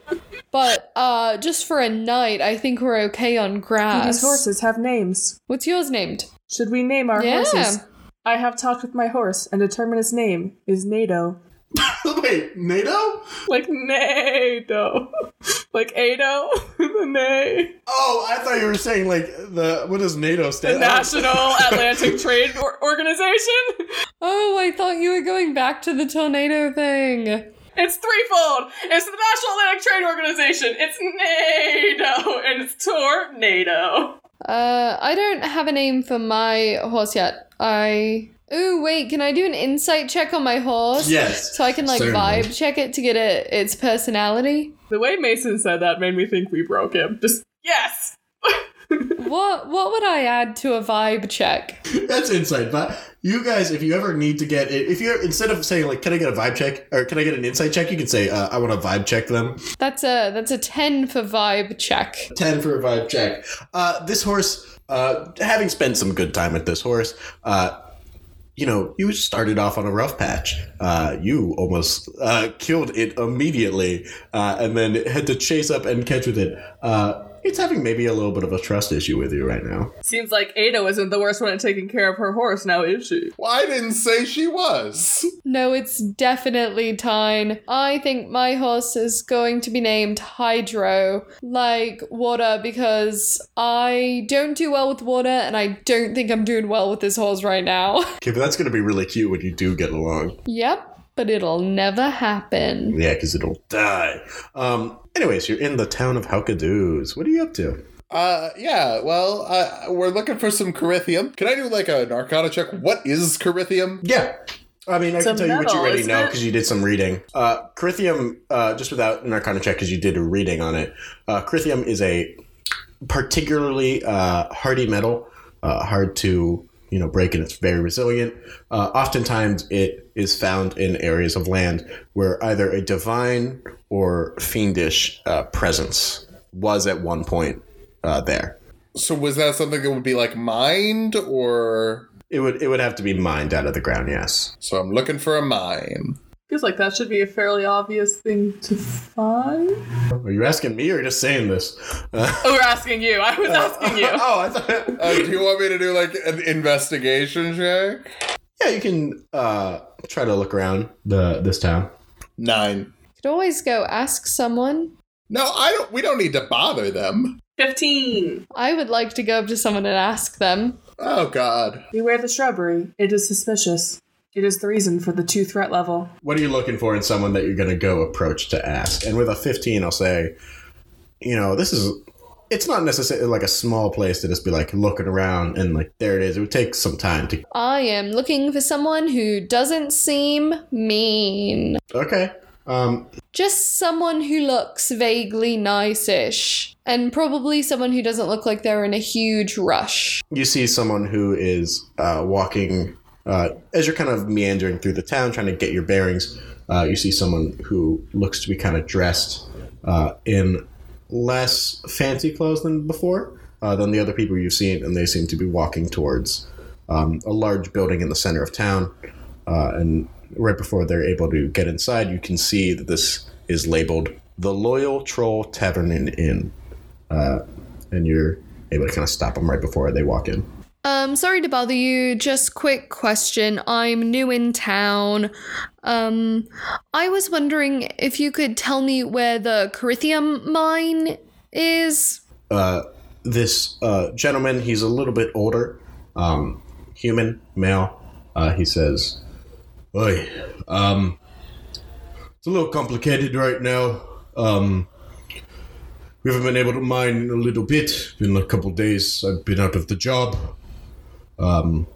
but uh, just for a night, I think we're okay on grass. These horses have names. What's yours named? Should we name our Yeah. horses? I have talked with my horse and determined his name is Nado. *laughs* Wait, NATO? Like Nado. Like Ado. *laughs* the Nay. Oh, I thought you were saying like the what does NATO stand? The? National *laughs* Atlantic Trade Or- Organization. Oh, I thought you were going back to the tornado thing. It's threefold. It's the National Atlantic Trade Organization. It's NATO and it's Tornado. Uh, I don't have a name for my horse yet. I. Ooh, wait, can I do an insight check on my horse? Yes, So I can like certainly. vibe check it to get it its personality. The way Mason said that made me think we broke him. Just yes. *laughs* What what would I add to a vibe check? That's insight. But you guys, if you ever need to get it, if you're instead of saying like, "Can I get a vibe check?" or "Can I get an insight check?" you can say, uh, "I want to vibe check them." That's a that's a ten for vibe check. Ten for a vibe check. Uh, this horse, uh, having spent some good time with this horse, uh, you know, you started off on a rough patch. Uh, you almost uh, killed it immediately, uh, and then had to chase up and catch with it. Uh, it's having maybe a little bit of a trust issue with you right now. Seems like Ada isn't the worst one at taking care of her horse, now is she? Well, I didn't say she was. No, it's definitely Tine. I think my horse is going to be named Hydro, like water, because I don't do well with water, and I don't think I'm doing well with this horse right now. *laughs* Okay, but that's going to be really cute when you do get along. yep, but it'll never happen. Yeah, because it'll die. Um. Anyways, you're in the town of Halkadoos. What are you up to? Uh, yeah, well, uh, we're looking for some Carithium. Can I do like a narcotic check? What is Carithium? Yeah. I mean, I can a tell you what you already know because you did some reading. Uh, Carithium, uh, just without an arcana check because you did a reading on it. Uh, Carithium is a particularly uh, hardy metal, uh, hard to you know break, and it's very resilient. Uh, oftentimes, it is found in areas of land where either a divine or fiendish uh, presence was at one point uh, there. So was that something that would be like mined or It would it would have to be mined out of the ground. Yes. so I'm looking for a mine. Feels like that should be a fairly obvious thing to find. Are you asking me or just saying this? Uh, *laughs* Oh, we're asking you. I was asking you. *laughs* oh, I thought. Uh, do you want me to do like an investigation check? Yeah, you can uh, try to look around the this town. Nine. Could always go ask someone. No, I don't. We don't need to bother them. 15. I would like to go up to someone and ask them. Oh God. Beware the shrubbery. It is suspicious. It is the reason for the two threat level. What are you looking for in someone that you're going to go approach to ask? And with a 15, I'll say, you know, this is. It's not necessarily like a small place to just be like looking around and like there it is. It would take some time to. I am looking for someone who doesn't seem mean. Okay. Um, Just someone who looks vaguely nice-ish. And probably someone who doesn't look like they're in a huge rush. you see someone who is uh, walking uh, as you're kind of meandering through the town trying to get your bearings uh, you see someone who looks to be kind of dressed uh, in less fancy clothes than before uh, than the other people you've seen and they seem to be walking towards um, a large building in the center of town. Uh, and right before they're able to get inside you can see that this is labeled the loyal troll tavern and inn. Uh, and you're able to kind of stop them right before they walk in Um, sorry to bother you. Just quick question. I'm new in town. Um, I was wondering if you could tell me where the Carithium mine is. uh, this uh, gentleman, he's a little bit older, um, human, male. Uh, he says, Oi, um, it's a little complicated right now. Um, we haven't been able to mine a little bit. Been a couple days. I've been out of the job. Um,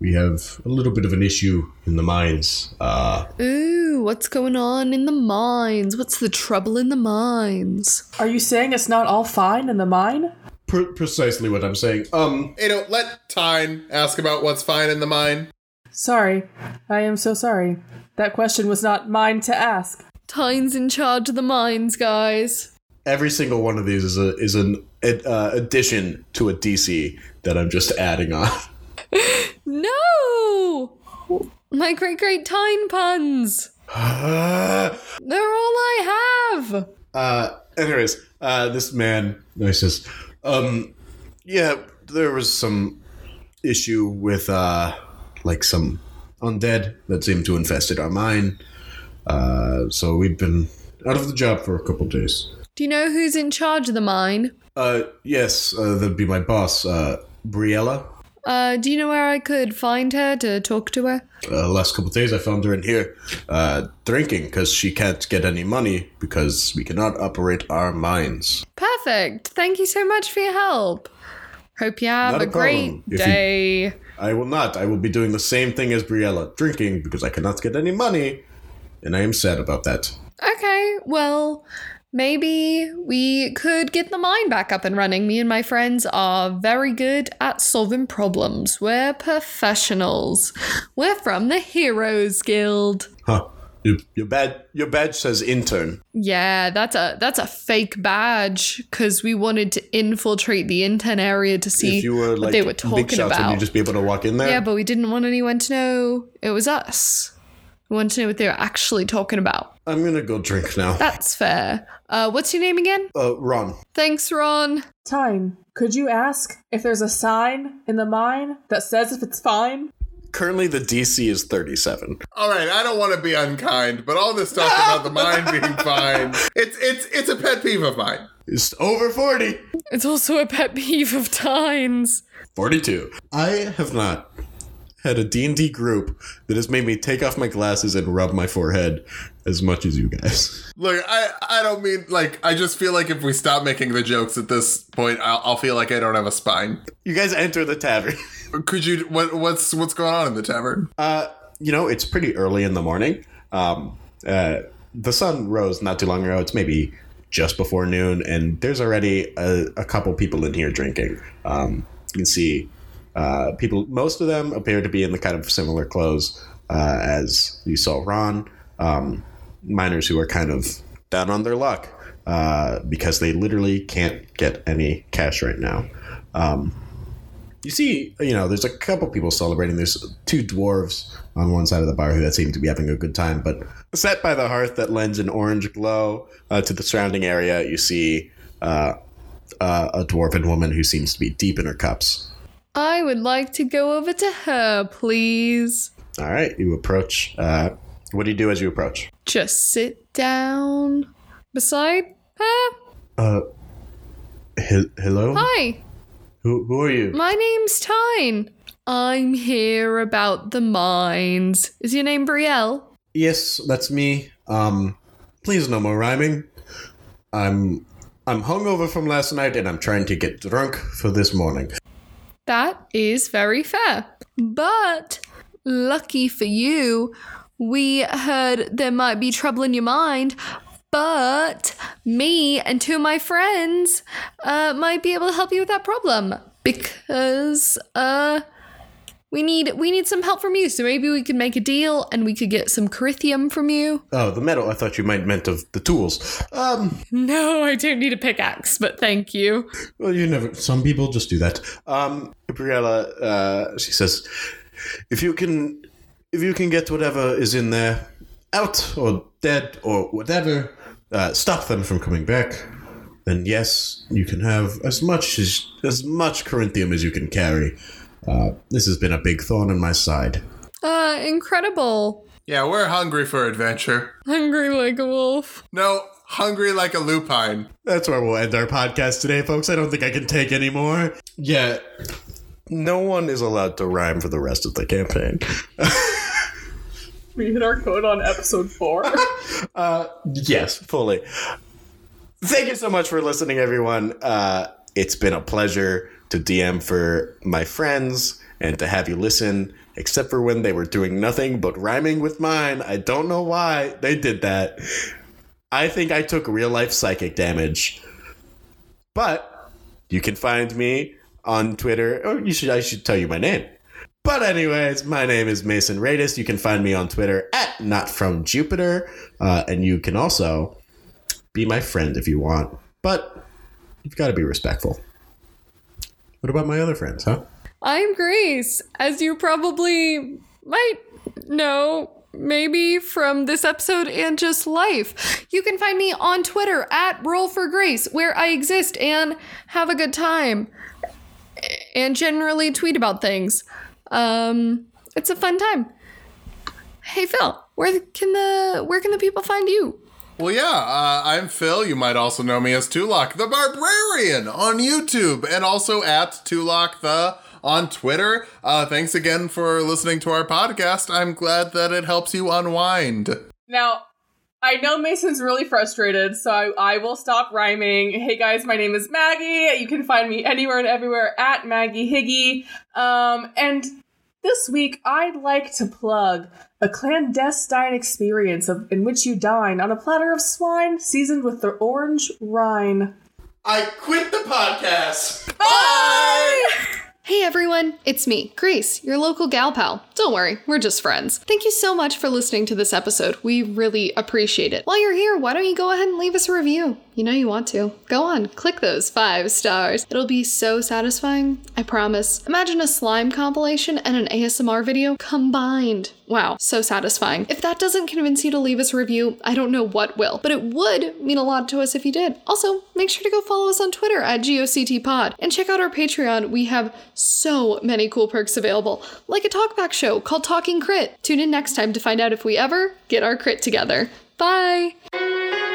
we have a little bit of an issue in the mines. Uh, Ooh, what's going on in the mines? What's the trouble in the mines? Are you saying it's not all fine in the mine? pre- precisely what I'm saying. Um, Hey, don't let Tine ask about what's fine in the mine. Sorry. I am so sorry. That question was not mine to ask. Tine's in charge of the mines, guys. every single one of these is a is an ad- uh, addition to a DC that I'm just adding on. *laughs* No! My great great time puns! *sighs* They're all I have! Uh, anyways, uh, this man, he says, um, yeah, there was some issue with uh, like some undead that seemed to infested our mine. Uh, so we've been out of the job for a couple days. Do you know who's in charge of the mine? Uh, yes, uh, that'd be my boss, uh, Briella. Uh, do you know where I could find her to talk to her? uh, last couple days I found her in here uh, drinking because she can't get any money because we cannot operate our mines. Perfect. Thank you so much for your help. Hope you have Not a, a great. If you- day. I will not. I will be doing the same thing as Briella, drinking because I cannot get any money, and I am sad about that. Okay, well, maybe we could get the mine back up and running. Me and my friends are very good at solving problems. We're professionals. We're from the Heroes Guild. Huh. Your, your badge your badge says intern. Yeah, that's a that's a fake badge because we wanted to infiltrate the intern area to see if you were what like they were big talking shots, about. would you just be able to walk in there? Yeah, but we didn't want anyone to know it was us. We wanted to know what they're actually talking about. I'm gonna go drink now. That's fair. Uh, what's your name again? Uh, Ron. Thanks, Ron. Time. Could you ask if there's a sign in the mine that says if it's fine? Currently, the DC is 37. All right, I don't want to be unkind, but all this talk about the mine *laughs* being fine, it's it's it's a pet peeve of mine. It's over 40. It's also a pet peeve of Tines. 42. I have not had a D&D group that has made me take off my glasses and rub my forehead as much as you guys. Look, I I don't mean like I just feel like if we stop making the jokes at this point, I'll, I'll feel like I don't have a spine. You guys enter the tavern. *laughs* Could you what what's what's going on in the tavern? Uh, you know, it's pretty early in the morning. Um, uh, the sun rose not too long ago. It's maybe just before noon, and there's already a, a couple people in here drinking. Um, you can see uh, people. Most of them appear to be in the kind of similar clothes uh, as you saw Ron. Um, miners who are kind of down on their luck uh, because they literally can't get any cash right now. Um, you see, you know, there's a couple people celebrating. There's two dwarves on one side of the bar who that seem to be having a good time. But set by the hearth that lends an orange glow uh, to the surrounding area, you see uh, uh, a dwarven woman who seems to be deep in her cups. I would like to go over to her, please. All right, you approach. Uh, what do you do as you approach? Just sit down beside her. Uh, he- hello. Hi, Who who are you? my name's Tine. I'm here about the mines. Is your name Brielle? Yes, that's me. Um, please no more rhyming. I'm I'm hungover from last night and I'm trying to get drunk for this morning. That is very fair. But lucky for you, we heard there might be trouble in your mind. But me and two of my friends uh, might be able to help you with that problem because uh, we need we need some help from you. So maybe we could make a deal and we could get some Corithium from you. Oh, the metal. I thought you might meant of the tools. Um, No, I don't need a pickaxe, but thank you. well, you never. Some people just do that. Um, Gabriella, uh, she says, if you can, if you can get whatever is in there out or dead or whatever, uh, stop them from coming back. Then yes, you can have as much as as much Corinthium as you can carry. Uh, this has been a big thorn in my side. Uh, incredible. Yeah, we're hungry for adventure. Hungry like a wolf. No, hungry like a lupine. That's where we'll end our podcast today, folks. I don't think I can take any more. Yeah. No one is allowed to rhyme for the rest of the campaign. We hit our code on episode four. *laughs* uh, yes, fully. Thank you so much for listening, everyone. Uh, it's been a pleasure to DM for my friends and to have you listen, except for when they were doing nothing but rhyming with mine. I don't know why they did that. I think I took real life psychic damage. But you can find me on Twitter. Or you should I should tell you my name. But anyways, my name is Mason Radis. You can find me on Twitter at Not From Jupiter, uh, and you can also be my friend if you want. But you've got to be respectful. What about my other friends, huh? I'm Grace, as you probably might know, maybe from this episode and just life. You can find me on Twitter at Roll for Grace, where I exist and have a good time and generally tweet about things. Um, it's a fun time. Hey Phil, where can the where can the people find you? Well, yeah, uh, I'm Phil. You might also know me as Tulok the Barbarian on YouTube and also at Tulok the on Twitter. Uh, thanks again for listening to our podcast. I'm glad that it helps you unwind. Now, I know Mason's really frustrated, so I, I will stop rhyming. Hey guys, my name is Maggie. You can find me anywhere and everywhere at Maggie Higgy. Um, and this week, I'd like to plug a clandestine experience of, in which you dine on a platter of swine seasoned with the orange rind. I quit the podcast. Bye! Hey everyone, it's me, Grace, your local gal pal. Don't worry, we're just friends. Thank you so much for listening to this episode. We really appreciate it. While you're here, why don't you go ahead and leave us a review? You know you want to. Go on, click those five stars. It'll be so satisfying, I promise. Imagine a slime compilation and an ASMR video combined. Wow, so satisfying. If that doesn't convince you to leave us a review, I don't know what will, but it would mean a lot to us if you did. Also, make sure to go follow us on Twitter at GOCTPod and check out our Patreon. We have so many cool perks available, like a talkback show called Talking Crit. Tune in next time to find out if we ever get our crit together. Bye!